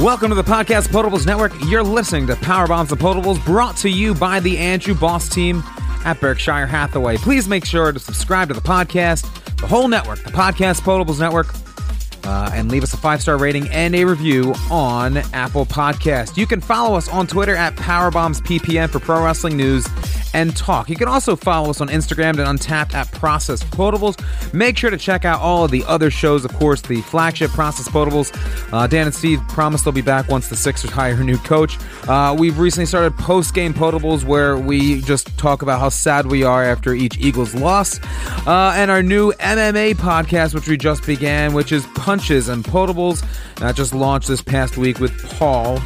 Welcome to the Process Potables Network. You're listening to Power Bombs and Potables brought to you by the Andrew Boss team at Berkshire Hathaway. Please make sure to subscribe to the podcast, the whole network, the Process Potables Network, uh, and leave us a five star rating and a review on Apple Podcast. You can follow us on Twitter at PowerBombsPPN for pro wrestling news and talk. You can also follow us on Instagram and Untapped at Process Potables. Make sure to check out all of the other shows, of course, the flagship Process Potables. Uh, Dan and Steve promise they'll be back once the Sixers hire a new coach. Uh, we've recently started post game Potables where we just talk about how sad we are after each Eagles loss. Uh, and our new MMA podcast, which we just began, which is And Potables. That just launched this past week with Paul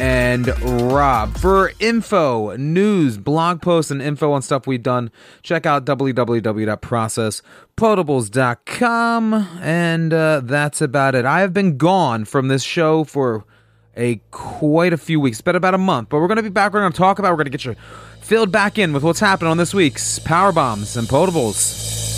and Rob. For info, news, blog posts, and info on stuff we've done, check out www.processpotables.com. And uh, that's about it. I have been gone from this show for a quite a few weeks, been about a month, but we're going to be back. We're going to talk about, we're going to get you filled back in with what's happening on this week's Power Bombs and Potables.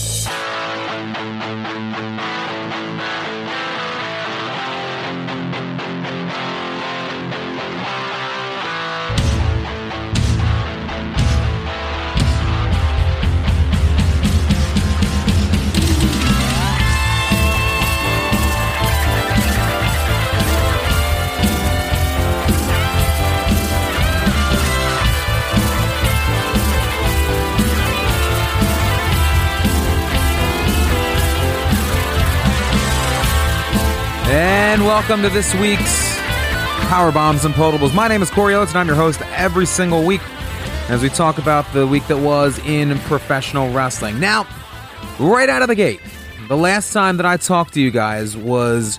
Welcome to this week's Power Bombs and Potables. My name is Corey Oates, and I'm your host every single week as we talk about the week that was in professional wrestling. Now, right out of the gate, the last time that I talked to you guys was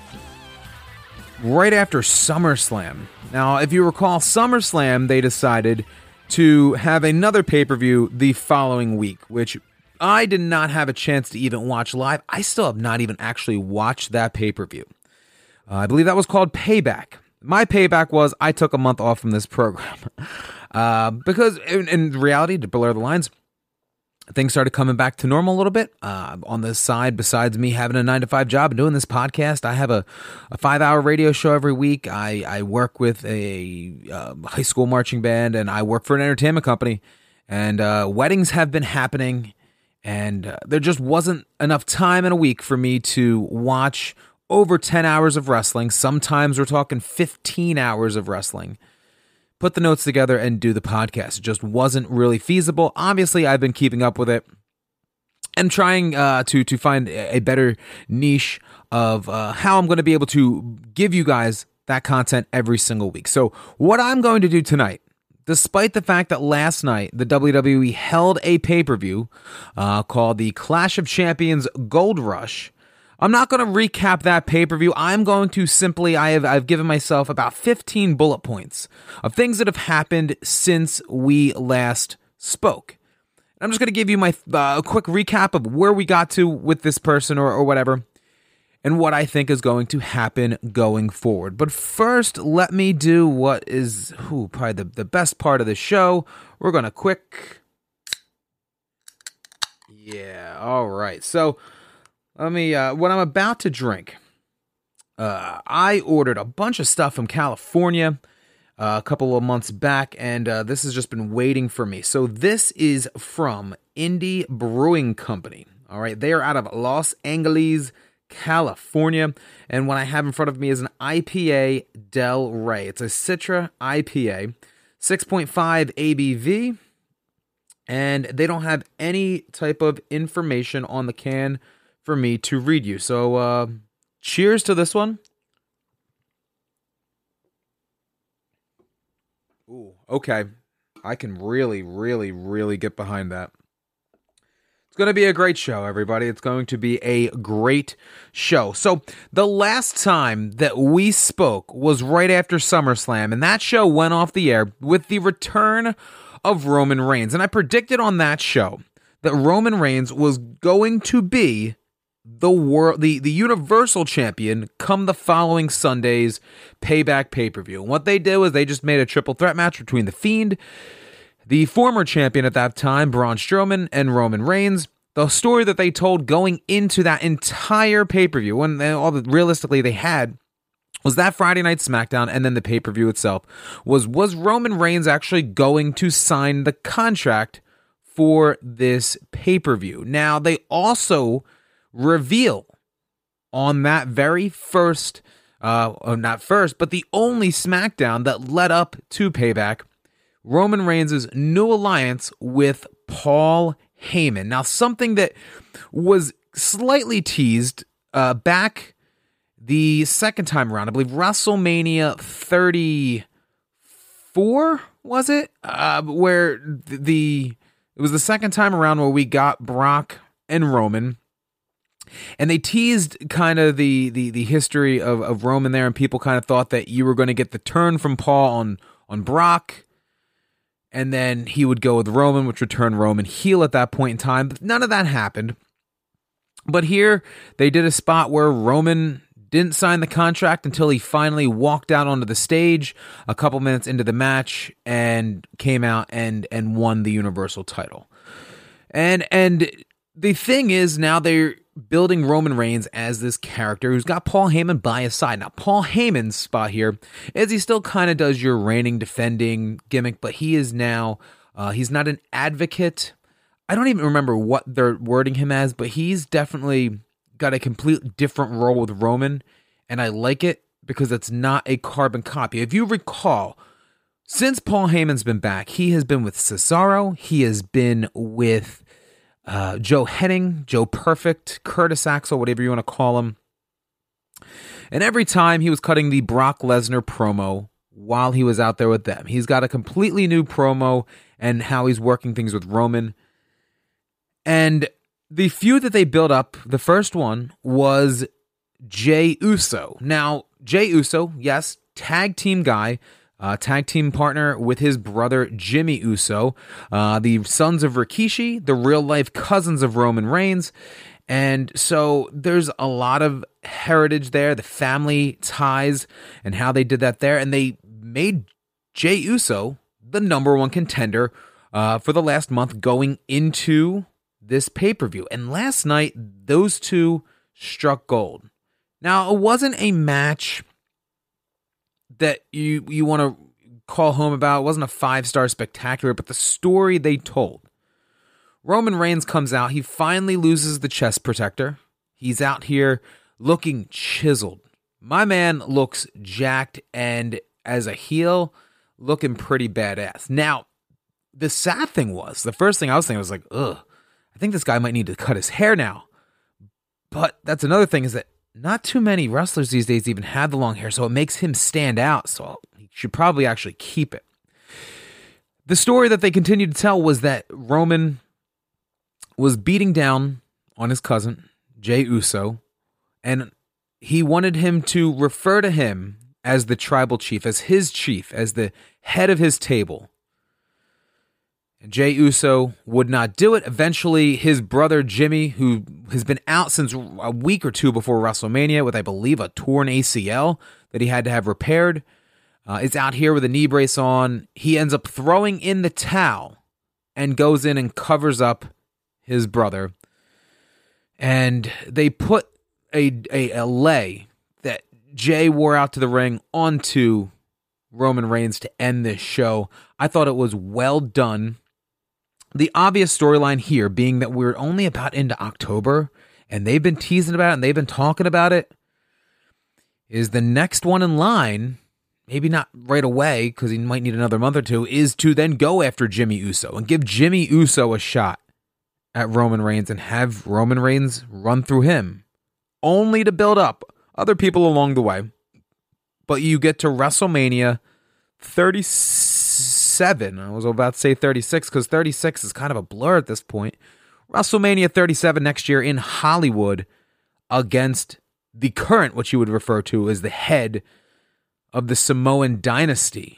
right after SummerSlam. Now, if you recall, SummerSlam, they decided to have another pay per view the following week, which I did not have a chance to even watch live. I still have not even actually watched that pay per view. Uh, I believe that was called Payback. My payback was I took a month off from this program uh, because, in, in, reality, to blur the lines, things started coming back to normal a little bit. Uh, on the side, besides me having a nine to five job and doing this podcast, I have a, a five hour radio show every week. I, I work with a uh, high school marching band and I work for an entertainment company. And uh, weddings have been happening, and uh, there just wasn't enough time in a week for me to watch over 10 hours of wrestling. Sometimes we're talking 15 hours of wrestling. Put the notes together and do the podcast. It just wasn't really feasible. Obviously, I've been keeping up with it and trying uh, to to find a better niche of uh, how I'm going to be able to give you guys that content every single week. So, what I'm going to do tonight, despite the fact that last night the WWE held a pay per view uh, called the Clash of Champions Gold Rush I'm not going to recap that pay per view. I'm going to simply, I have, I've given myself about 15 bullet points of things that have happened since we last spoke. I'm just going to give you my uh, a quick recap of where we got to with this person or, or whatever, and what I think is going to happen going forward. But first, let me do what is who probably the, the best part of the show. We're going to quick. Yeah, all right. So let me, uh, what I'm about to drink, uh, I ordered a bunch of stuff from California uh, a couple of months back, and uh, this has just been waiting for me. So, this is from Indie Brewing Company. All right, they are out of Los Angeles, California. And what I have in front of me is an IPA Del Rey. It's a Citra IPA, 6.5 ABV, and they don't have any type of information on the can for me to read you. So, uh, cheers to this one. Ooh, okay. I can really, really, really get behind that. It's going to be a great show, everybody. It's going to be a great show. So, the last time that we spoke was right after SummerSlam, and that show went off the air with the return of Roman Reigns. And I predicted on that show that Roman Reigns was going to be the world the, the universal champion come the following Sunday's payback pay-per-view. And what they did was they just made a triple threat match between the Fiend, the former champion at that time, Braun Strowman, and Roman Reigns. The story that they told going into that entire pay-per-view, when all the realistically they had was that Friday night SmackDown and then the pay per view itself was was Roman Reigns actually going to sign the contract for this pay per view? Now they also reveal on that very first, uh, not first, but the only SmackDown that led up to Payback, Roman Reigns' new alliance with Paul Heyman. Now something that was slightly teased uh, back the second time around, I believe WrestleMania 34 was it? Uh, where the it was the second time around where we got Brock and Roman. And they teased kind of the, the, the history of, of Roman there, and people kind of thought that you were going to get the turn from Paul on on Brock, and then he would go with Roman, which would turn Roman heel at that point in time. But none of that happened. But here they did a spot where Roman didn't sign the contract until he finally walked out onto the stage a couple minutes into the match and came out and and won the universal title. And and the thing is now they're building Roman Reigns as this character who's got Paul Heyman by his side. Now Paul Heyman's spot here is he still kind of does your reigning defending gimmick, but he is now uh, he's not an advocate. I don't even remember what they're wording him as, but he's definitely got a completely different role with Roman, and I like it because it's not a carbon copy. If you recall, since Paul Heyman's been back, he has been with Cesaro, he has been with uh, Joe Hennig, Joe Perfect, Curtis Axel, whatever you want to call him. And every time he was cutting the Brock Lesnar promo while he was out there with them, he's got a completely new promo and how he's working things with Roman. And the feud that they built up, the first one was Jey Uso. Now, Jey Uso, yes, tag team guy, uh, tag team partner with his brother Jimmy Uso, uh, the sons of Rikishi, the real life cousins of Roman Reigns. And so there's a lot of heritage there, the family ties, and how they did that there. And they made Jey Uso the number one contender uh, for the last month going into this pay per view. And last night, those two struck gold. Now, it wasn't a match that you you want to call home about. It wasn't a five star spectacular, but the story they told. Roman Reigns comes out. He finally loses the chest protector. He's out here looking chiseled. My man looks jacked and as a heel, looking pretty badass. Now, the sad thing was, the first thing I was thinking was like, ugh, I think this guy might need to cut his hair now. But that's another thing is that not too many wrestlers these days even have the long hair, so it makes him stand out. So he should probably actually keep it. The story that they continued to tell was that Roman was beating down on his cousin, Jey Uso, and he wanted him to refer to him as the tribal chief, as his chief, as the head of his table. And Jey Uso would not do it. Eventually, his brother Jimmy, who has been out since a week or two before WrestleMania with, I believe, a torn ACL that he had to have repaired, uh, is out here with a knee brace on. He ends up throwing in the towel and goes in and covers up his brother. And they put a, a, a lei that Jey wore out to the ring onto Roman Reigns to end this show. I thought it was well done. The obvious storyline here being that we're only about into October and they've been teasing about it and they've been talking about it is the next one in line, maybe not right away because he might need another month or two, is to then go after Jimmy Uso and give Jimmy Uso a shot at Roman Reigns and have Roman Reigns run through him, only to build up other people along the way. But you get to WrestleMania 36 37. I was about to say 36 because 36 is kind of a blur at this point. WrestleMania 37 next year in Hollywood against the current, what you would refer to as the head of the Samoan dynasty.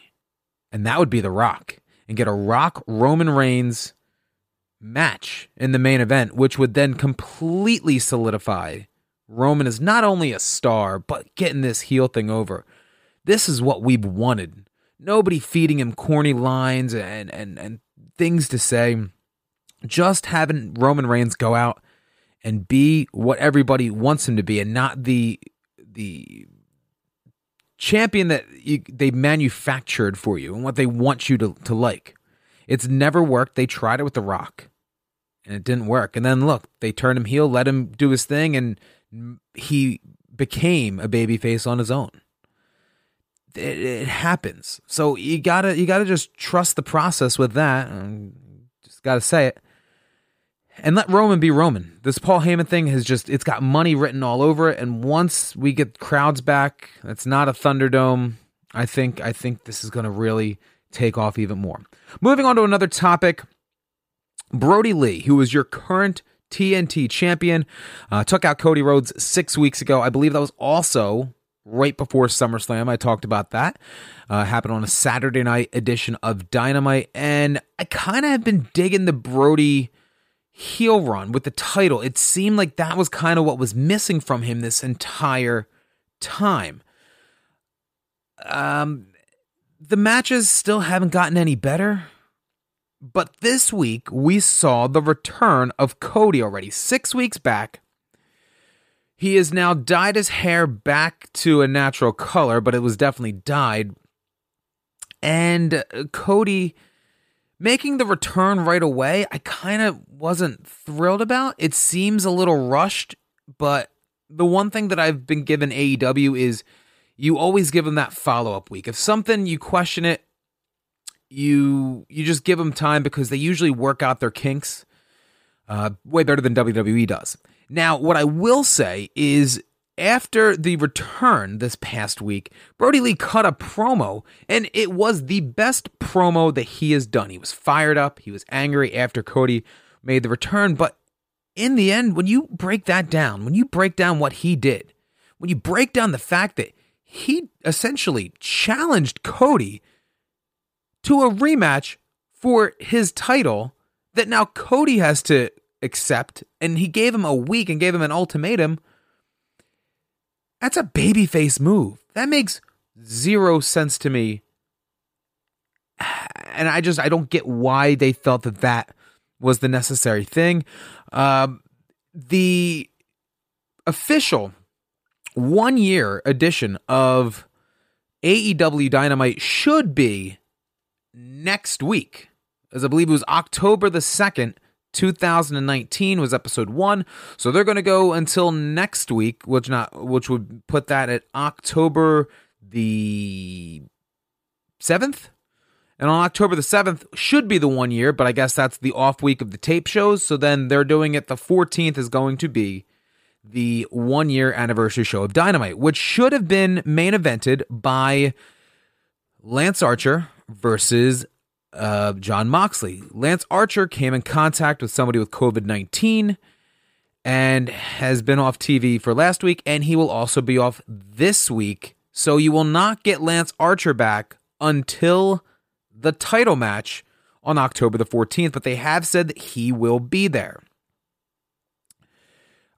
And that would be The Rock. And get a Rock Roman Reigns match in the main event, which would then completely solidify Roman is not only a star, but getting this heel thing over. This is what we've wanted Nobody feeding him corny lines and, and, and things to say. Just having Roman Reigns go out and be what everybody wants him to be and not the the champion that you, they manufactured for you and what they want you to, to like. It's never worked. They tried it with The Rock and it didn't work. And then look, they turned him heel, let him do his thing, and he became a babyface on his own. It, it, happens. So you gotta you gotta just trust the process with that. Just gotta say it and let Roman be Roman. This Paul Heyman thing has just it's got money written all over it and once we get crowds back, it's not a Thunderdome. I think I think this is to really take off even more. Moving on to another topic. Brodie Lee, who is your current TNT champion, uh, took out Cody Rhodes six weeks ago. I believe that was also right before SummerSlam. I talked about that. Uh, happened on a Saturday night edition of Dynamite. And I kind of have been digging the Brodie heel run with the title. It seemed like that was kind of what was missing from him this entire time. Um, the matches still haven't gotten any better. But this week, we saw the return of Cody already. Six weeks back, he has now dyed his hair back to a natural color, but it was definitely dyed. And uh, Cody making the return right away, I kind of wasn't thrilled about. It seems a little rushed, but the one thing that I've been given AEW is you always give them that follow up week. If something you question it, you you just give them time because they usually work out their kinks uh, way better than WWE does. Now, what I will say is after the return this past week, Brodie Lee cut a promo, and it was the best promo that he has done. He was fired up, he was angry after Cody made the return, but in the end, when you break that down, when you break down what he did, when you break down the fact that he essentially challenged Cody to a rematch for his title that now Cody has to accept, and he gave him a week and gave him an ultimatum that's a babyface move. That makes zero sense to me. And I just, I don't get why they felt that that was the necessary thing. Um, the official one year edition of AEW Dynamite should be next week, as I believe it was October the 2nd 2019 was episode one, so they're going to go until next week, which not which would put that at October the seventh. And on October the 7th should be the one year, but I guess that's the off week of the tape shows. So then they're doing it. The 14th is going to be the one year anniversary show of Dynamite, which should have been main evented by Lance Archer versus uh, Jon Moxley. Lance Archer came in contact with somebody with COVID 19 and has been off TV for last week, and he will also be off this week. So you will not get Lance Archer back until the title match on October the 14th, but they have said that he will be there.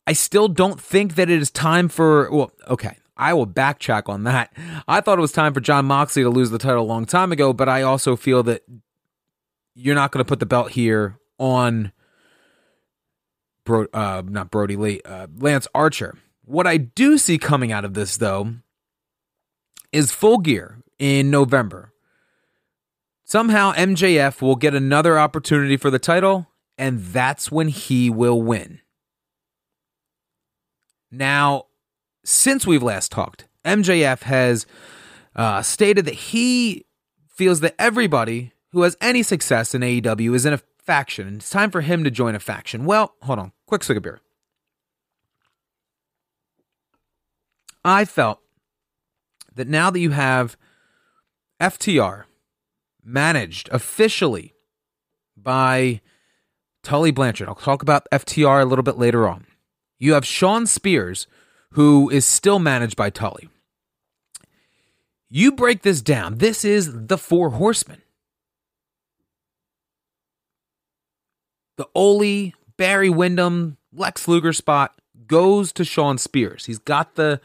I still don't think that it is time for, well, okay, I will backtrack on that. I thought it was time for Jon Moxley to lose the title a long time ago, but I also feel that you're not going to put the belt here on Bro, uh, not Brodie Lee, uh, Lance Archer. What I do see coming out of this, though, is full gear in November. Somehow MJF will get another opportunity for the title, and that's when he will win. Now, since we've last talked, MJF has uh, stated that he feels that everybody who has any success in AEW is in a faction, and it's time for him to join a faction. Well, hold on. Quick swig of beer. I felt that now that you have FTR managed officially by Tully Blanchard, I'll talk about FTR a little bit later on. You have Shawn Spears, who is still managed by Tully. You break this down. This is the Four Horsemen. The Ole, Barry Windham, Lex Luger spot goes to Shawn Spears. He's got the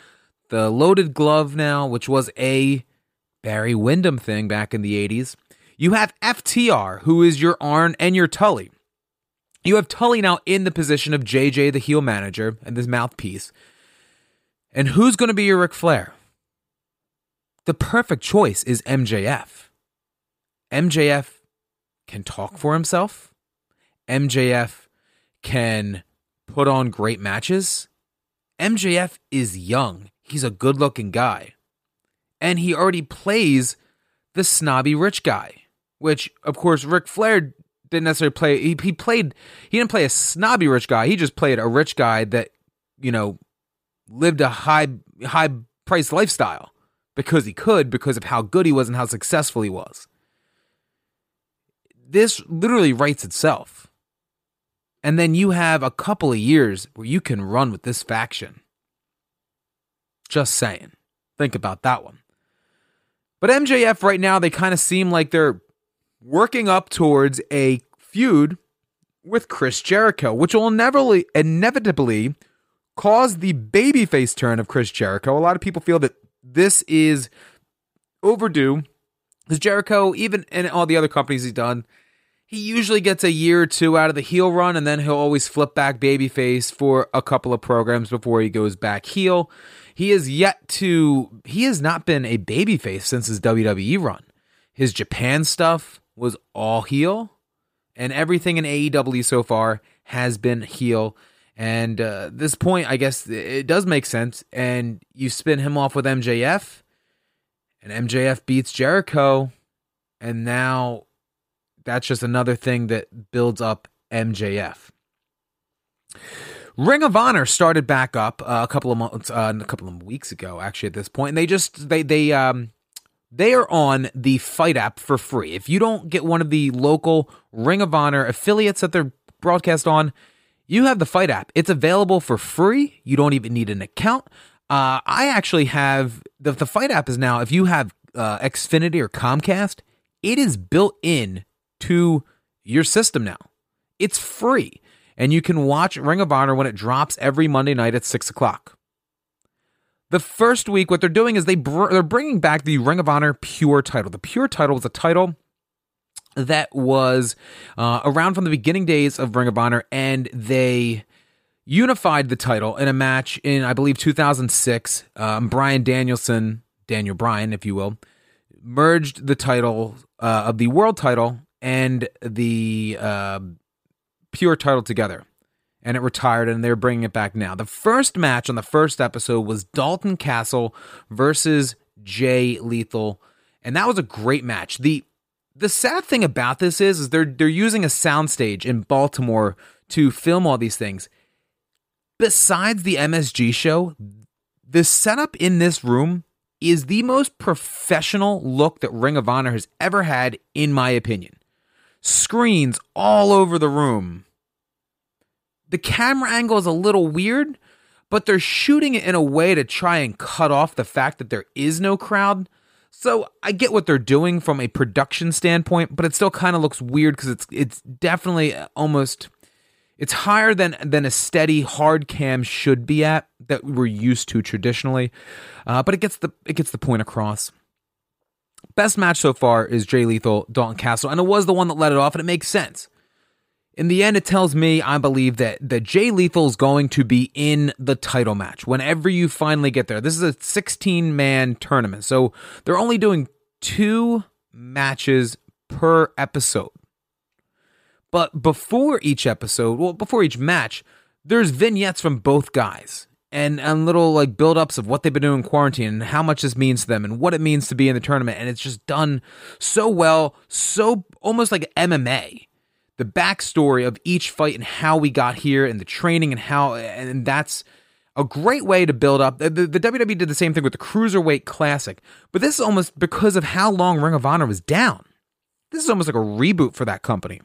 the loaded glove now, which was a Barry Windham thing back in the 80s. You have FTR, who is your Arn and your Tully. You have Tully now in the position of JJ, the heel manager, and this mouthpiece. And who's going to be your Ric Flair? the perfect choice is MJF. MJF can talk for himself. MJF can put on great matches. MJF is young. He's a good looking guy. And he already plays the snobby rich guy, which, of course, Ric Flair didn't necessarily play. He, he played, he didn't play a snobby rich guy. He just played a rich guy that, you know, lived a high, high priced lifestyle because he could, because of how good he was and how successful he was. This literally writes itself. And then you have a couple of years where you can run with this faction. Just saying. Think about that one. But MJF right now, they kind of seem like they're working up towards a feud with Chris Jericho, which will inevitably, inevitably cause the babyface turn of Chris Jericho. A lot of people feel that this is overdue because Jericho, even in all the other companies he's done, he usually gets a year or two out of the heel run and then he'll always flip back babyface for a couple of programs before he goes back heel. He is yet to he has not been a babyface since his WWE run. His Japan stuff was all heel and everything in AEW so far has been heel. And uh, this point, I guess it does make sense. And you spin him off with MJF, and MJF beats Jericho, and now that's just another thing that builds up MJF. Ring of Honor started back up uh, a couple of months, uh, a couple of weeks ago, actually. At this point, and they just they they um they are on the FITE app for free. If you don't get one of the local Ring of Honor affiliates that they're broadcast on, you have the FITE app. It's available for free. You don't even need an account. Uh, I actually have the the FITE app is now. If you have uh, Xfinity or Comcast, it is built in to your system now. It's free, and you can watch Ring of Honor when it drops every Monday night at six o'clock. The first week, what they're doing is they br- they're bringing back the Ring of Honor Pure title. The Pure title was a title that was uh, around from the beginning days of Ring of Honor, and they unified the title in a match in, I believe, 2006. Um, Bryan Danielson, Daniel Bryan, if you will, merged the title uh, of the world title and the uh, pure title together. And it retired, and they're bringing it back now. The first match on the first episode was Dalton Castle versus Jay Lethal, and that was a great match. the The sad thing about this is, is they're they're using a soundstage in Baltimore to film all these things. Besides the MSG show, the setup in this room is the most professional look that Ring of Honor has ever had, in my opinion. Screens all over the room. The camera angle is a little weird, but they're shooting it in a way to try and cut off the fact that there is no crowd. So I get what they're doing from a production standpoint, but it still kind of looks weird because it's it's definitely almost it's higher than than a steady hard cam should be at that we're used to traditionally, uh, but it gets the it gets the point across. Best match so far is Jay Lethal Dalton Castle, and it was the one that let it off, and it makes sense. In the end, it tells me I believe that that Jay Lethal is going to be in the title match whenever you finally get there. This is a 16 man tournament, so they're only doing two matches per episode. But before each episode, well, before each match, there's vignettes from both guys and and little like build-ups of what they've been doing in quarantine and how much this means to them and what it means to be in the tournament. And it's just done so well, so almost like MMA. The backstory of each fight and how we got here and the training and how and that's a great way to build up. The, the, the, WWE did the same thing with the Cruiserweight Classic, but this is almost because of how long Ring of Honor was down. This is almost like a reboot for that company.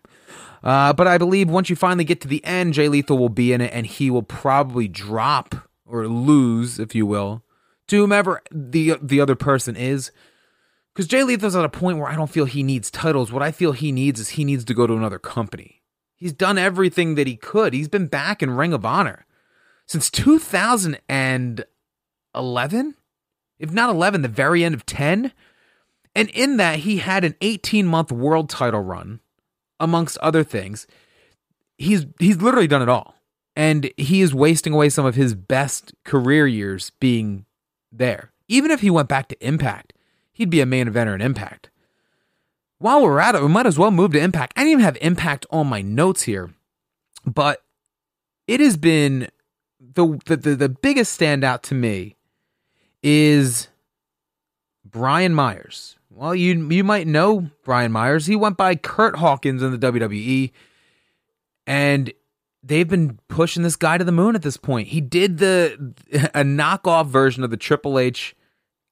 Uh, but I believe once you finally get to the end, Jay Lethal will be in it, and he will probably drop or lose, if you will, to whomever the the other person is. Because Jay Lethal's at a point where I don't feel he needs titles. What I feel he needs is he needs to go to another company. He's done everything that he could. He's been back in Ring of Honor since 2011, if not 11, the very end of 10. And in that, he had an 18 month world title run amongst other things. He's he's literally done it all. And he is wasting away some of his best career years being there. Even if he went back to Impact, he'd be a main eventer in Impact. While we're at it, we might as well move to Impact. I didn't even have Impact on my notes here, but it has been the the the, the biggest standout to me is Brian Myers. Well, you you might know Brian Myers. He went by Curt Hawkins in the WWE, and they've been pushing this guy to the moon at this point. He did the a knockoff version of the Triple H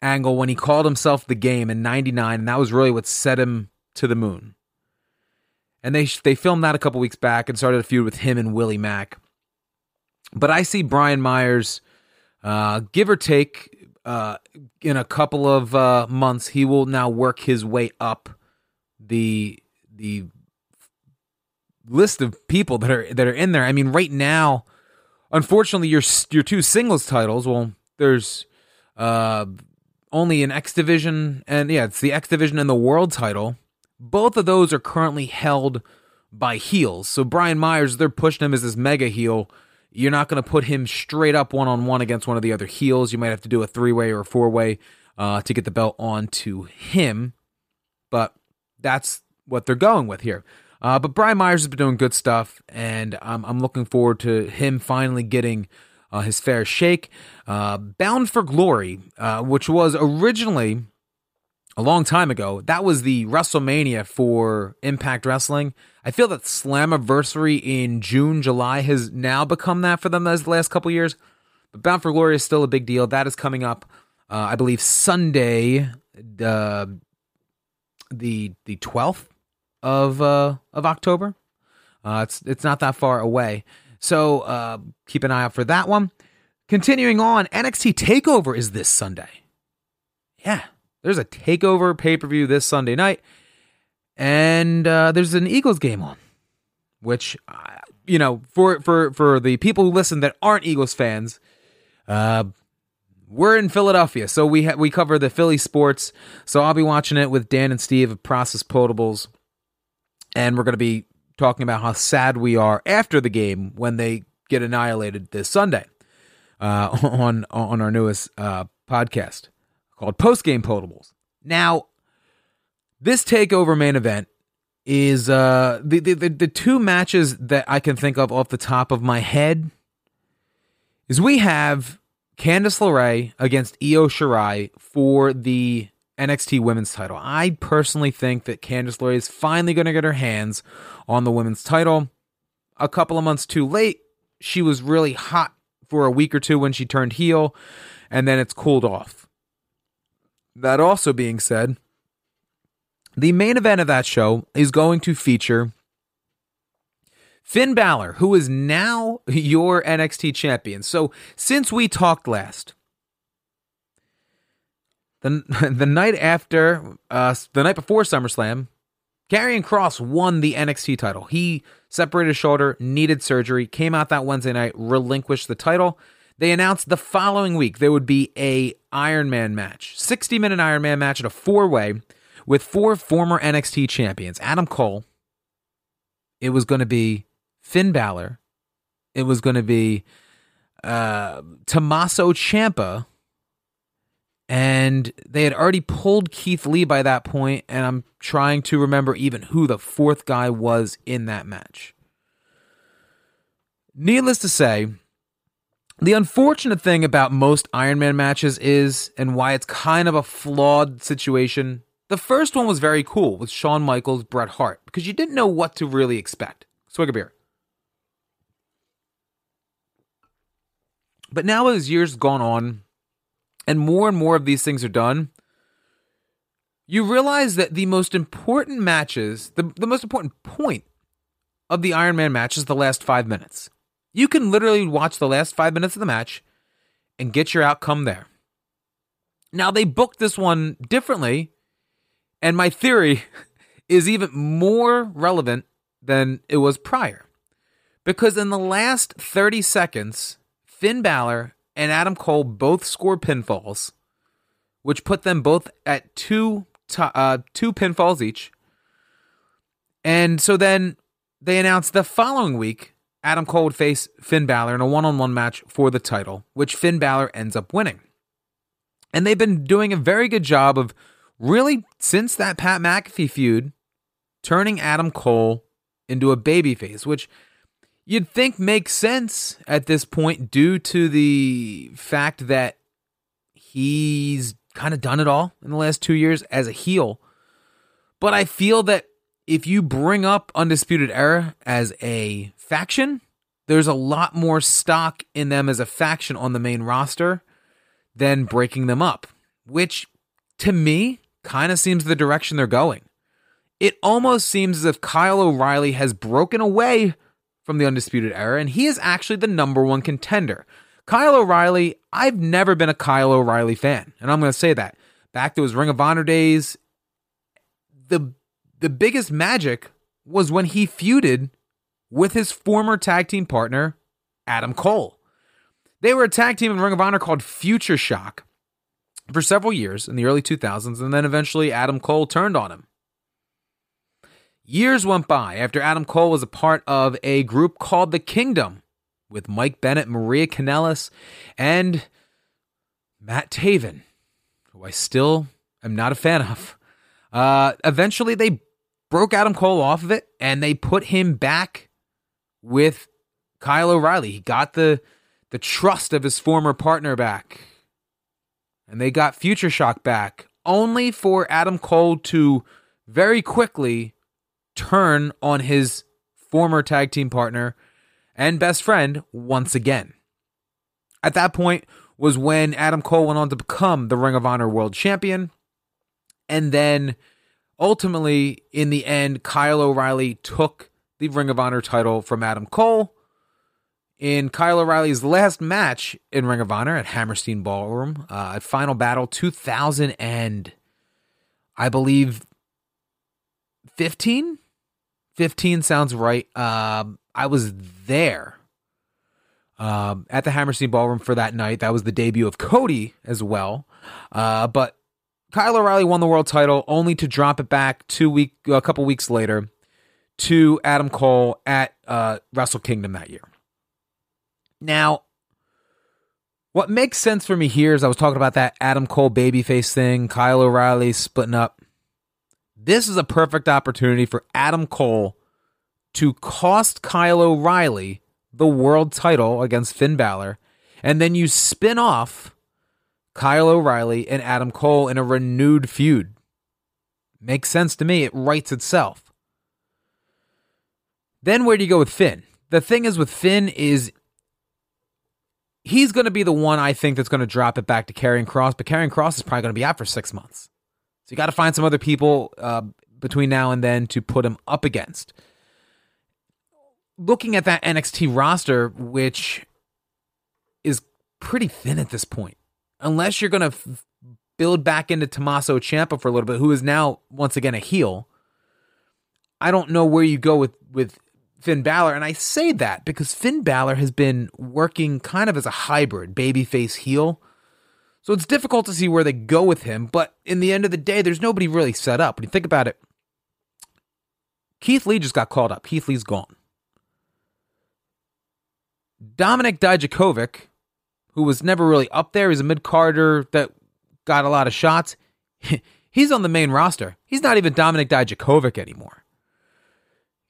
angle when he called himself the game in 99 and that was really what set him to the moon. And they they filmed that a couple weeks back and started a feud with him and Willie Mack. But I see Brian Myers uh, give or take uh, in a couple of uh, months he will now work his way up the the list of people that are that are in there. I mean, right now, unfortunately, your your two singles titles. Well, there's uh, only an X division, and yeah, it's the X division and the world title. Both of those are currently held by heels. So Brian Myers, they're pushing him as this mega heel. You're not going to put him straight up one on one against one of the other heels. You might have to do a three way or a four way uh, to get the belt onto him. But that's what they're going with here. Uh, but Brian Myers has been doing good stuff, and I'm looking forward to him finally getting uh, his fair shake. Uh, Bound for Glory, uh, which was originally a long time ago, that was the WrestleMania for Impact Wrestling. I feel that Slammiversary in June, July has now become that for them as the last couple years. But Bound for Glory is still a big deal. That is coming up, uh, I believe, Sunday, uh, the the twelfth of uh, of October. It's it's not that far away, so uh, keep an eye out for that one. Continuing on, NXT Takeover is this Sunday. Yeah, there's a Takeover pay per view this Sunday night, and uh, there's an Eagles game on, which uh, you know for for for the people who listen that aren't Eagles fans. Uh, we're in Philadelphia, so we ha- we cover the Philly sports. So I'll be watching it with Dan and Steve of Process Potables and we're going to be talking about how sad we are after the game when they get annihilated this Sunday uh, on on our newest uh, podcast called Post Game Potables. Now, this takeover main event is uh, the, the the two matches that I can think of off the top of my head is we have Candice LeRae against Io Shirai for the NXT women's title. I personally think that Candice LeRae is finally going to get her hands on the women's title. A couple of months too late. She was really hot for a week or two when she turned heel, and then it's cooled off. That also being said, the main event of that show is going to feature Finn Balor, who is now your NXT champion. So, since we talked last, the the night after, uh, the night before SummerSlam, Karrion Kross won the NXT title. He separated his shoulder, needed surgery, came out that Wednesday night, relinquished the title. They announced the following week there would be a Iron Man match, 60 minute Iron Man match at a four way with four former NXT champions. Adam Cole. It was going to be Finn Balor. It was going to be uh, Tommaso Ciampa and they had already pulled Keith Lee by that point, and I'm trying to remember even who the fourth guy was in that match. Needless to say, the unfortunate thing about most Iron Man matches is, and why it's kind of a flawed situation. The first one was very cool with Shawn Michaels, Bret Hart, because you didn't know what to really expect. Swig a beer. But now, as years gone on, and more and more of these things are done, you realize that the most important matches, the, the most important point of the Iron Man match is the last five minutes. You can literally watch the last five minutes of the match and get your outcome there. Now, they booked this one differently, and my theory is even more relevant than it was prior. Because in the last 30 seconds, Finn Balor and Adam Cole both score pinfalls, which put them both at two uh, two pinfalls each. And so then they announced the following week Adam Cole would face Finn Balor in a one on one match for the title, which Finn Balor ends up winning. And they've been doing a very good job of really since that Pat McAfee feud, turning Adam Cole into a babyface, which you'd think makes sense at this point due to the fact that he's kind of done it all in the last two years as a heel. But I feel that if you bring up Undisputed Era as a faction, there's a lot more stock in them as a faction on the main roster than breaking them up, which to me kind of seems the direction they're going. It almost seems as if Kyle O'Reilly has broken away from the Undisputed Era and he is actually the number one contender. Kyle O'Reilly, I've never been a Kyle O'Reilly fan, and I'm going to say that. Back to his Ring of Honor days, the the biggest magic was when he feuded with his former tag team partner, Adam Cole. They were a tag team in Ring of Honor called Future Shock for several years in the early 2000s, and then eventually Adam Cole turned on him. Years went by after Adam Cole was a part of a group called The Kingdom with Mike Bennett, Maria Kanellis, and Matt Taven, who I still am not a fan of. Uh, eventually, they broke Adam Cole off of it and they put him back with Kyle O'Reilly. He got the the trust of his former partner back. And they got Future Shock back, only for Adam Cole to very quickly turn on his former tag team partner and best friend once again. At that point was when Adam Cole went on to become the Ring of Honor World Champion. And then ultimately, in the end, Kyle O'Reilly took the Ring of Honor title from Adam Cole. In Kyle O'Reilly's last match in Ring of Honor at Hammerstein Ballroom, uh, at Final Battle 2000 and I believe 15? 15 sounds right. Um, I was there um, at the Hammerstein Ballroom for that night. That was the debut of Cody as well. Uh, but Kyle O'Reilly won the world title only to drop it back two week, a couple weeks later to Adam Cole at uh, Wrestle Kingdom that year. Now, what makes sense for me here is I was talking about that Adam Cole babyface thing, Kyle O'Reilly splitting up. This is a perfect opportunity for Adam Cole to cost Kyle O'Reilly the world title against Finn Balor, and then you spin off Kyle O'Reilly and Adam Cole in a renewed feud. Makes sense to me. It writes itself. Then where do you go with Finn? The thing is with Finn is he's going to be the one I think that's going to drop it back to Karrion Kross, but Karrion Kross is probably going to be out for six months. So you got to find some other people uh, between now and then to put him up against looking at that NXT roster, which is pretty thin at this point, unless you're going to f- build back into Tommaso Ciampa for a little bit, who is now once again a heel. I don't know where you go with with Finn Balor, and I say that because Finn Balor has been working kind of as a hybrid babyface heel. So it's difficult to see where they go with him, but in the end of the day, there's nobody really set up. When you think about it, Keith Lee just got called up. Keith Lee's gone. Dominik Dijakovic, who was never really up there, he's a mid carder that got a lot of shots. he's on the main roster. He's not even Dominik Dijakovic anymore.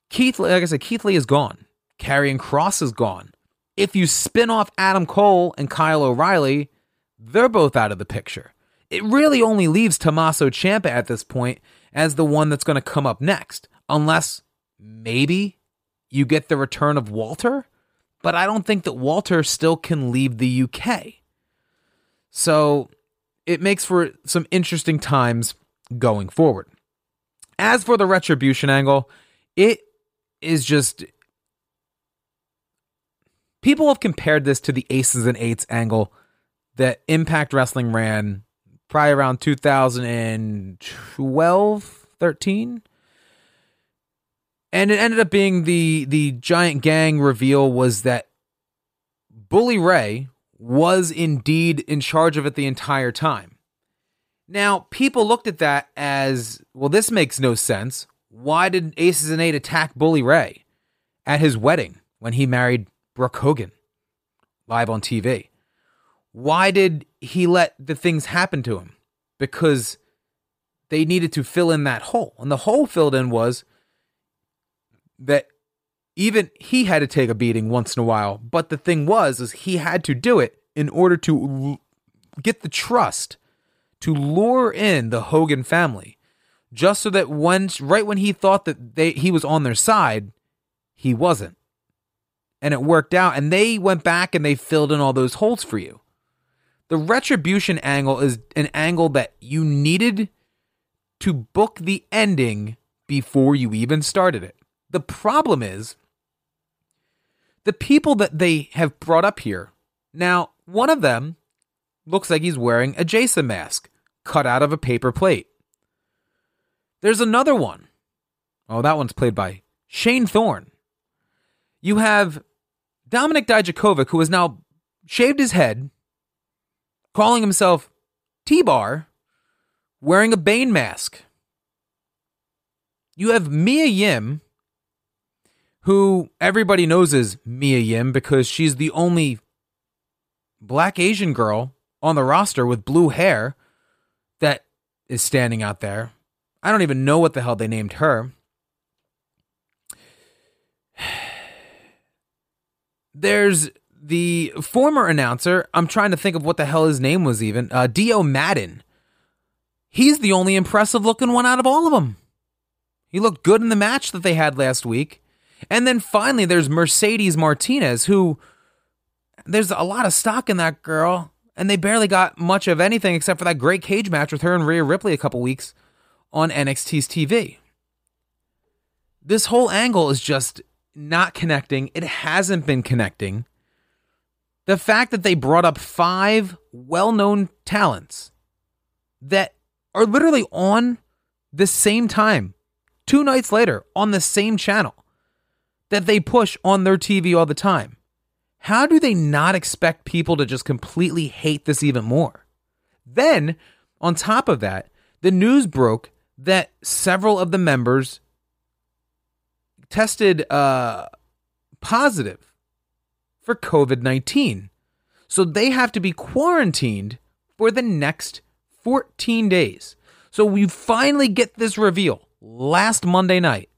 Keith, like I said, Keith Lee is gone. Karrion Kross is gone. If you spin off Adam Cole and Kyle O'Reilly, they're both out of the picture. It really only leaves Tommaso Ciampa at this point as the one that's going to come up next, unless maybe you get the return of Walter but I don't think that Walter still can leave the UK. So it makes for some interesting times going forward. As for the retribution angle, it is just. People have compared this to the Aces and Eights angle that Impact Wrestling ran probably around 2012, 13. And it ended up being the the giant gang reveal was that Bully Ray was indeed in charge of it the entire time. Now, people looked at that as, well, this makes no sense. Why did Aces and Eight attack Bully Ray at his wedding when he married Brooke Hogan live on TV? Why did he let the things happen to him? Because they needed to fill in that hole. And the hole filled in was that even he had to take a beating once in a while. But the thing was, is he had to do it in order to get the trust to lure in the Hogan family, just so that once, right when he thought that they he was on their side, he wasn't, and it worked out. And they went back and they filled in all those holes for you. The retribution angle is an angle that you needed to book the ending before you even started it. The problem is the people that they have brought up here. Now, one of them looks like he's wearing a Jason mask cut out of a paper plate. There's another one. Oh, that one's played by Shane Thorne. You have Dominik Dijakovic, who has now shaved his head, calling himself T Bar, wearing a Bane mask. You have Mia Yim, who everybody knows as Mia Yim because she's the only black Asian girl on the roster with blue hair that is standing out there. I don't even know what the hell they named her. There's the former announcer. I'm trying to think of what the hell his name was even. Uh, Dio Maddin. He's the only impressive looking one out of all of them. He looked good in the match that they had last week. And then finally, there's Mercedes Martinez, who there's a lot of stock in that girl and they barely got much of anything except for that great cage match with her and Rhea Ripley a couple weeks on NXT's TV. This whole angle is just not connecting. It hasn't been connecting. The fact that they brought up five well known talents that are literally on the same time, two nights later, on the same channel that they push on their TV all the time. How do they not expect people to just completely hate this even more? Then, on top of that, the news broke that several of the members tested uh, positive for COVID 19. So they have to be quarantined for the next 14 days. So we finally get this reveal last Monday night,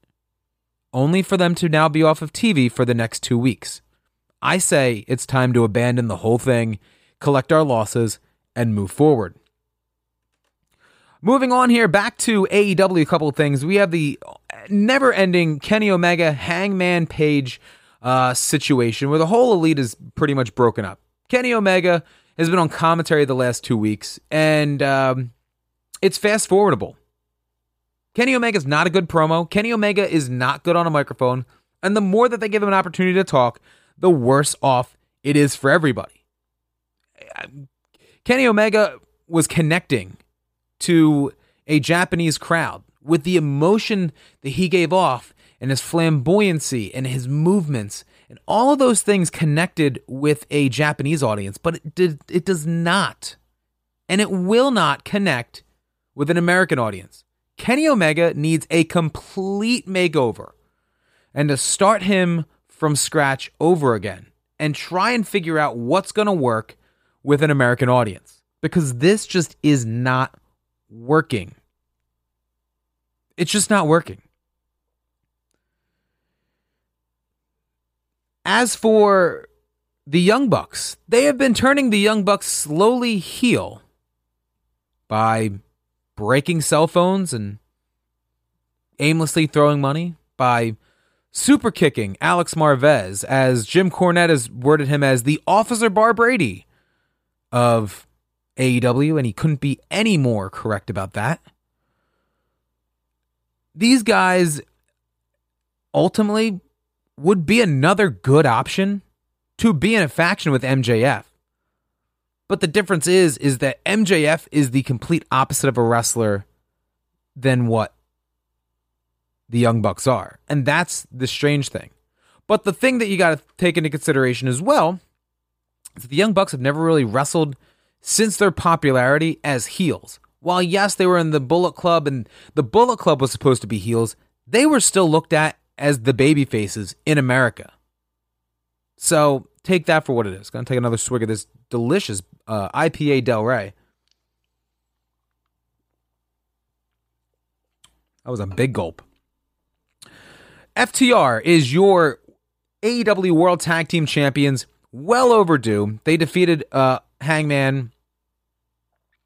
only for them to now be off of TV for the next two weeks. I say it's time to abandon the whole thing, collect our losses, and move forward. Moving on here, back to AEW, a couple of things. We have the never ending Kenny Omega Hangman Page uh, situation where the whole elite is pretty much broken up. Kenny Omega has been on commentary the last two weeks, and um, it's fast forwardable. Kenny Omega is not a good promo. Kenny Omega is not good on a microphone. And the more that they give him an opportunity to talk, the worse off it is for everybody. Kenny Omega was connecting to a Japanese crowd with the emotion that he gave off and his flamboyancy and his movements and all of those things connected with a Japanese audience, but it did it does not and it will not connect with an American audience. Kenny Omega needs a complete makeover. And to start him from scratch over again and try and figure out what's going to work with an American audience because this just is not working. It's just not working. As for the Young Bucks, they have been turning the Young Bucks slowly heel by breaking cell phones and aimlessly throwing money, by super kicking Alex Marvez, as Jim Cornette has worded him as the Officer Barbrady of AEW, and he couldn't be any more correct about that. These guys ultimately would be another good option to be in a faction with MJF. But the difference is is that MJF is the complete opposite of a wrestler than what the Young Bucks are. And that's the strange thing. But the thing that you got to take into consideration as well is that the Young Bucks have never really wrestled since their popularity as heels. While, yes, they were in the Bullet Club and the Bullet Club was supposed to be heels, they were still looked at as the baby faces in America. So take that for what it is. Gonna take another swig of this delicious uh, IPA Del Rey. That was a big gulp. FTR is your AEW World Tag Team Champions. Well overdue. They defeated uh, Hangman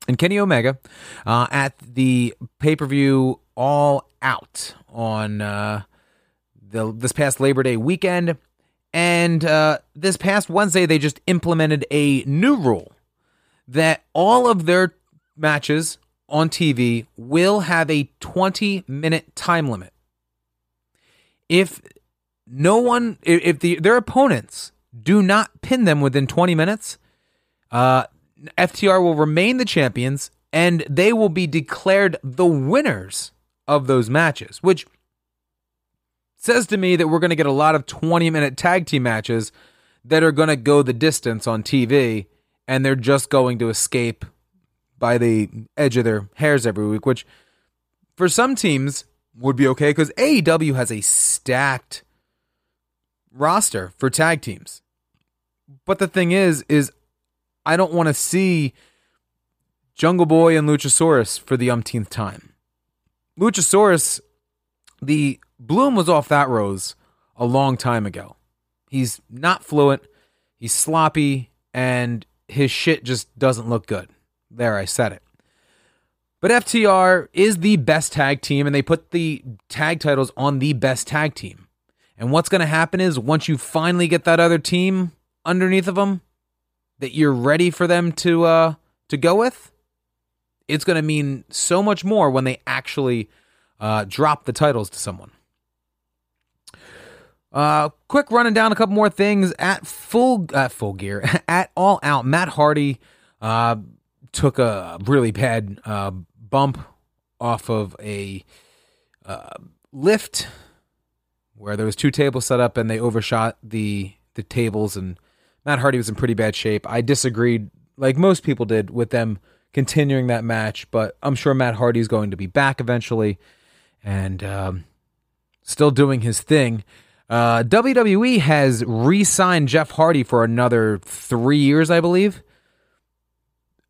and Kenny Omega uh, at the pay per view All Out on uh, the this past Labor Day weekend. And uh, this past Wednesday, they just implemented a new rule that all of their matches on TV will have a 20 minute time limit. If no one, if the their opponents do not pin them within 20 minutes, uh, FTR will remain the champions and they will be declared the winners of those matches, which says to me that we're going to get a lot of 20 minute tag team matches that are going to go the distance on TV and they're just going to escape by the edge of their hairs every week, which for some teams would be okay because AEW has a stacked roster for tag teams. But the thing is, is I don't want to see Jungle Boy and Luchasaurus for the umpteenth time. Luchasaurus, the bloom was off that rose a long time ago. He's not fluent, he's sloppy, and his shit just doesn't look good. There, I said it. But FTR is the best tag team, and they put the tag titles on the best tag team. And what's going to happen is once you finally get that other team underneath of them that you're ready for them to uh, to go with, it's going to mean so much more when they actually uh, drop the titles to someone. Uh, quick running down a couple more things at full at full gear at all out. Matt Hardy uh, took a really bad uh, bump off of a uh, lift where there was two tables set up and they overshot the the tables and Matt Hardy was in pretty bad shape. I disagreed, like most people did, with them continuing that match, but I'm sure Matt Hardy's going to be back eventually and um, still doing his thing. Uh, WWE has re signed Jeff Hardy for another three years, I believe.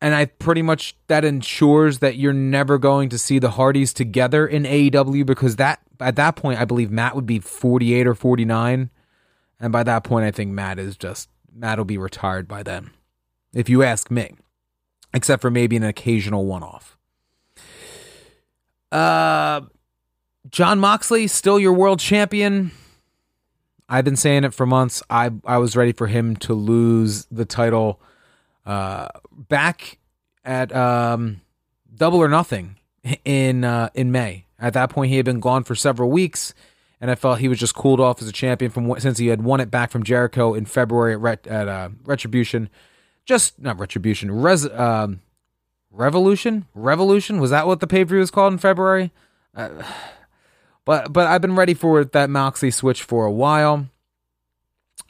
And I pretty much that ensures that you're never going to see the Hardys together in AEW because that at that point I believe Matt would be 48 or 49 and by that point I think Matt is just Matt will be retired by then. If you ask me. Except for maybe an occasional one-off. Uh Jon Moxley still your world champion. I've been saying it for months. I I was ready for him to lose the title uh, back at um, Double or Nothing in uh, in May. At that point, he had been gone for several weeks, and I felt he was just cooled off as a champion from since he had won it back from Jericho in February at, Ret, at uh, Retribution. Just not Retribution, Res, um, Revolution, Revolution. Was that what the pay per view was called in February? Uh, but but I've been ready for that Moxley switch for a while.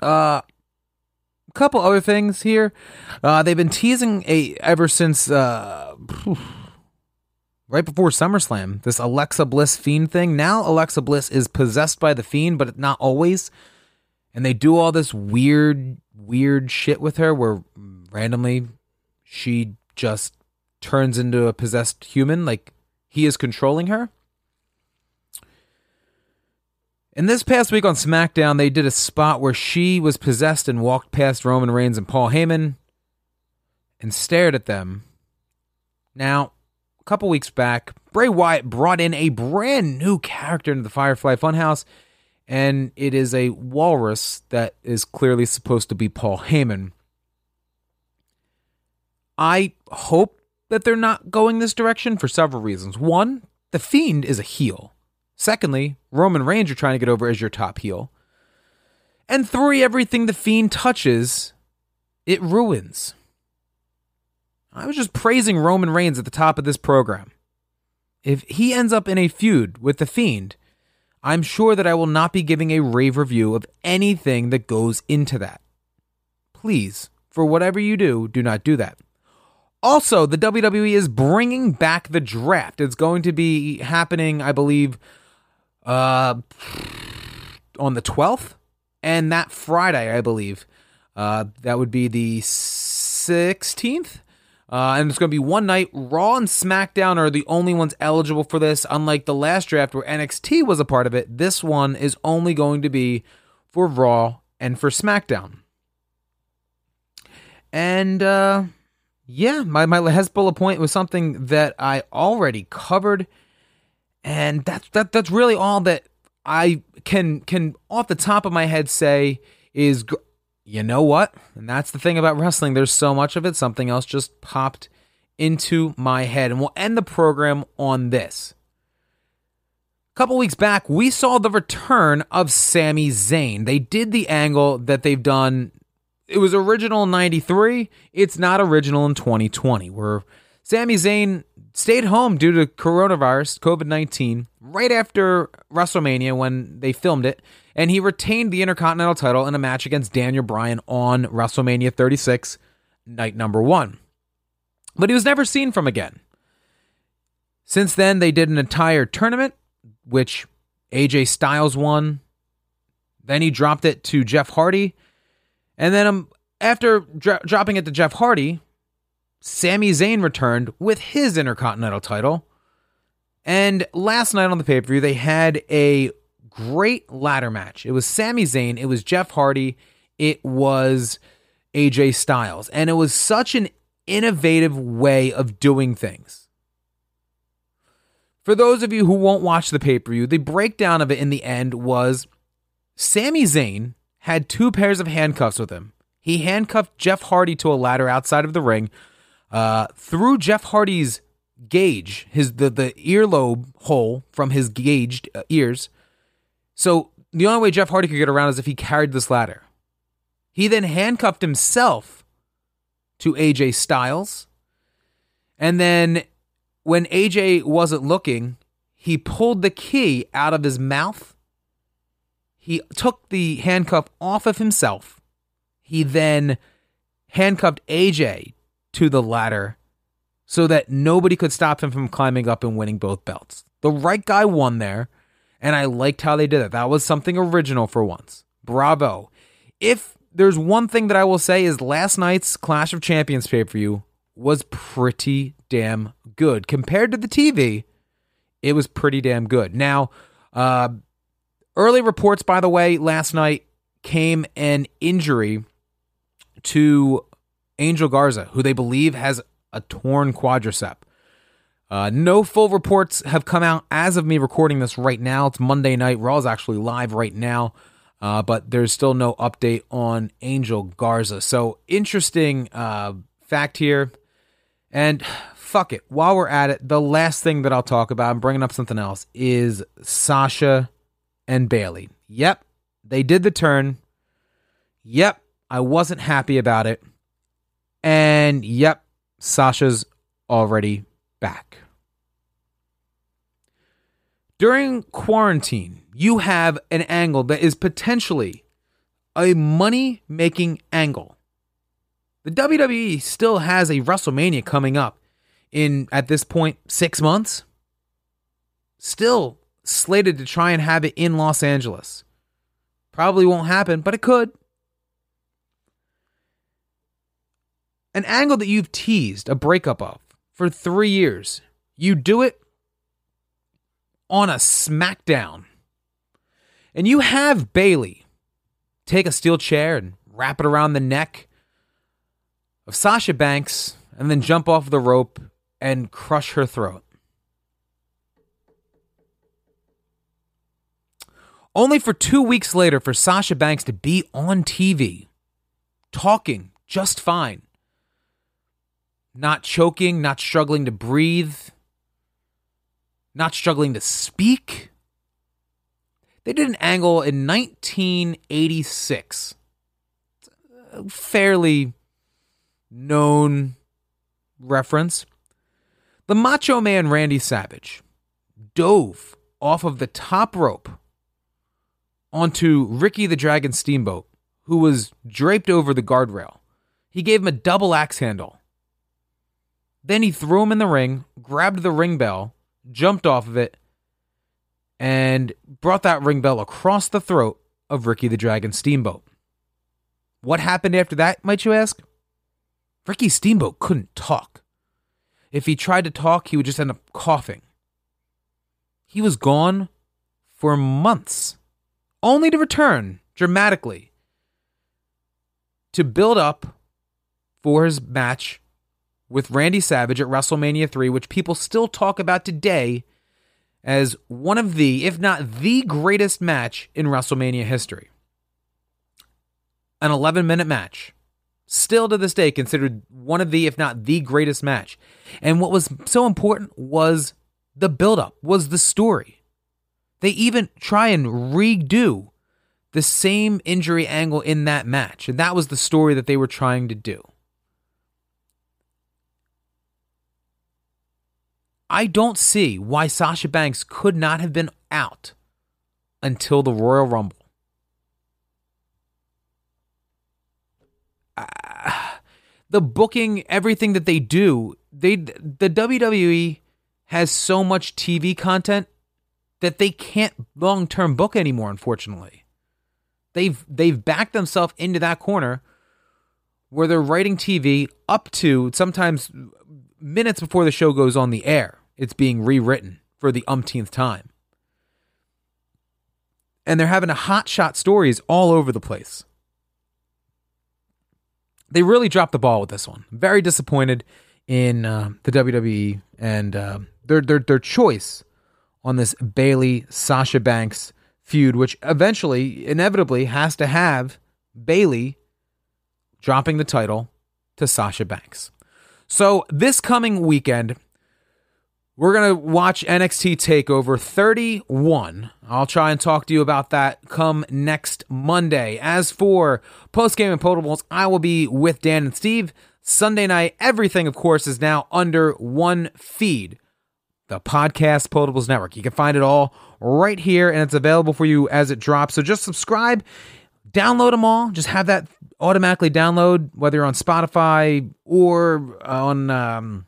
Uh a couple other things here. Uh they've been teasing a ever since uh right before SummerSlam, this Alexa Bliss fiend thing. Now Alexa Bliss is possessed by the fiend, but not always. And they do all this weird weird shit with her where randomly she just turns into a possessed human like he is controlling her. And this past week on SmackDown, they did a spot where she was possessed and walked past Roman Reigns and Paul Heyman and stared at them. Now, couple weeks back, Bray Wyatt brought in a brand new character into the Firefly Funhouse, and it is a walrus that is clearly supposed to be Paul Heyman. I hope that they're not going this direction for several reasons. One, The Fiend is a heel. Secondly, Roman Reigns you're trying to get over as your top heel. And three, everything the Fiend touches, it ruins. I was just praising Roman Reigns at the top of this program. If he ends up in a feud with the Fiend, I'm sure that I will not be giving a rave review of anything that goes into that. Please, for whatever you do, do not do that. Also, the WWE is bringing back the draft. It's going to be happening, I believe, uh, on the 12th. And that Friday, I believe, uh, that would be the 16th. Uh, and it's going to be one night. Raw and SmackDown are the only ones eligible for this. Unlike the last draft where NXT was a part of it, this one is only going to be for Raw and for SmackDown. And uh, yeah, my, my last bullet point was something that I already covered. And that's that that's really all that I can can off the top of my head say is you know what? And that's the thing about wrestling. There's so much of it. Something else just popped into my head. And we'll end the program on this. A couple weeks back, we saw the return of Sami Zayn. They did the angle that they've done. It was original in 93. It's not original in 2020, where Sami Zayn stayed home due to coronavirus, COVID 19, right after WrestleMania when they filmed it and he retained the Intercontinental title in a match against Daniel Bryan on WrestleMania 36, night number one. But he was never seen from again. Since then, they did an entire tournament, which AJ Styles won. Then he dropped it to Jeff Hardy. And then um, after dro- dropping it to Jeff Hardy, Sami Zayn returned with his Intercontinental title. And last night on the pay per view, they had a great ladder match. It was Sami Zayn, it was Jeff Hardy, it was AJ Styles. And it was such an innovative way of doing things. For those of you who won't watch the pay per view, the breakdown of it in the end was Sami Zayn had two pairs of handcuffs with him. He handcuffed Jeff Hardy to a ladder outside of the ring, uh, through Jeff Hardy's gauge, his the the earlobe hole from his gauged uh, ears, so the only way Jeff Hardy could get around is if he carried this ladder. He then handcuffed himself to AJ Styles. And then when AJ wasn't looking, he pulled the key out of his mouth. He took the handcuff off of himself. He then handcuffed AJ to the ladder so that nobody could stop him from climbing up and winning both belts. The right guy won there and I liked how they did it. That was something original for once. Bravo. If there's one thing that I will say is last night's Clash of Champions pay-per-view was pretty damn good compared to the TV. It was pretty damn good. Now, uh, early reports, by the way, last night came an injury to Angel Garza, who they believe has a torn quadricep. Uh, no full reports have come out as of me recording this right now. It's Monday night. Raw is actually live right now, uh, but there's still no update on Angel Garza. So interesting uh, fact here. And fuck it. While we're at it, the last thing that I'll talk about, I'm bringing up something else, is Sasha and Bayley. Yep, they did the turn. Yep, I wasn't happy about it. And yep, Sasha's already back. During quarantine, you have an angle that is potentially a money making angle. The WWE still has a WrestleMania coming up in, at this point, six months. Still slated to try and have it in Los Angeles. Probably won't happen, but it could. An angle that you've teased a breakup of for three years. You do it on a SmackDown. And you have Bayley take a steel chair and wrap it around the neck of Sasha Banks and then jump off the rope and crush her throat. Only for two weeks later for Sasha Banks to be on TV, talking just fine, not choking, not struggling to breathe, not struggling to speak. They did an angle in 1986. fairly known reference. The Macho Man Randy Savage dove off of the top rope onto Ricky the Dragon Steamboat, who was draped over the guardrail. He gave him a double axe handle then he threw him in the ring, grabbed the ring bell, jumped off of it, and brought that ring bell across the throat of Ricky the Dragon Steamboat. What happened after that, might you ask? Ricky Steamboat couldn't talk. If he tried to talk, he would just end up coughing. He was gone for months, only to return dramatically to build up for his match with Randy Savage at WrestleMania 3, which people still talk about today as one of the, if not the greatest match in WrestleMania history. An 11 minute match. Still to this day considered one of the, if not the greatest match. And what was so important was the buildup, was the story. They even try and redo the same injury angle in that match. And that was the story that they were trying to do. I don't see why Sasha Banks could not have been out until the Royal Rumble. Uh, the booking, everything that they do, they the WWE has so much TV content that they can't long term book anymore. Unfortunately, they've they've backed themselves into that corner where they're writing TV up to sometimes minutes before the show goes on the air. It's being rewritten for the umpteenth time. And they're having a hot shot stories all over the place. They really dropped the ball with this one. Very disappointed in uh, the WWE and uh, their, their their choice on this Bayley Sasha Banks feud, which eventually, inevitably, has to have Bayley dropping the title to Sasha Banks. So this coming weekend, we're going to watch NXT TakeOver 31. I'll try and talk to you about that come next Monday. As for post game and potables, I will be with Dan and Steve. Sunday night, everything, of course, is now under one feed the Process Potables Network. You can find it all right here, and it's available for you as it drops. So just subscribe, download them all. Just have that automatically download, whether you're on Spotify or on um,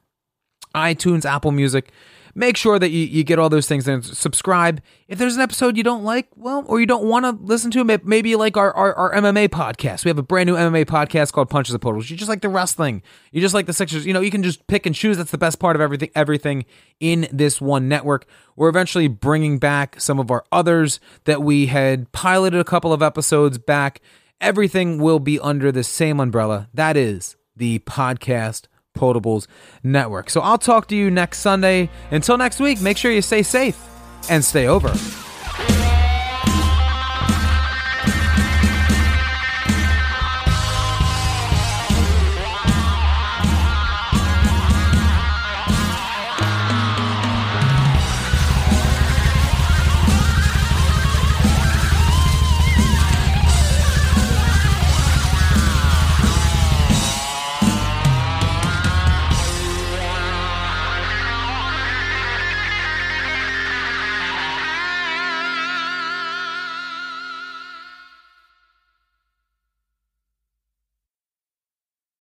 iTunes, Apple Music. Make sure that you, you get all those things and subscribe. If there's an episode you don't like, well, or you don't want to listen to, maybe like our, our, our, MMA podcast. We have a brand new MMA podcast called Punches and Potables. You just like the wrestling. You just like the Sixers. You know, you can just pick and choose. That's the best part of everything, everything in this one network. We're eventually bringing back some of our others that we had piloted a couple of episodes back. Everything will be under the same umbrella. That is the Process Potables Network. So I'll talk to you next Sunday. Until next week, make sure you stay safe and stay over.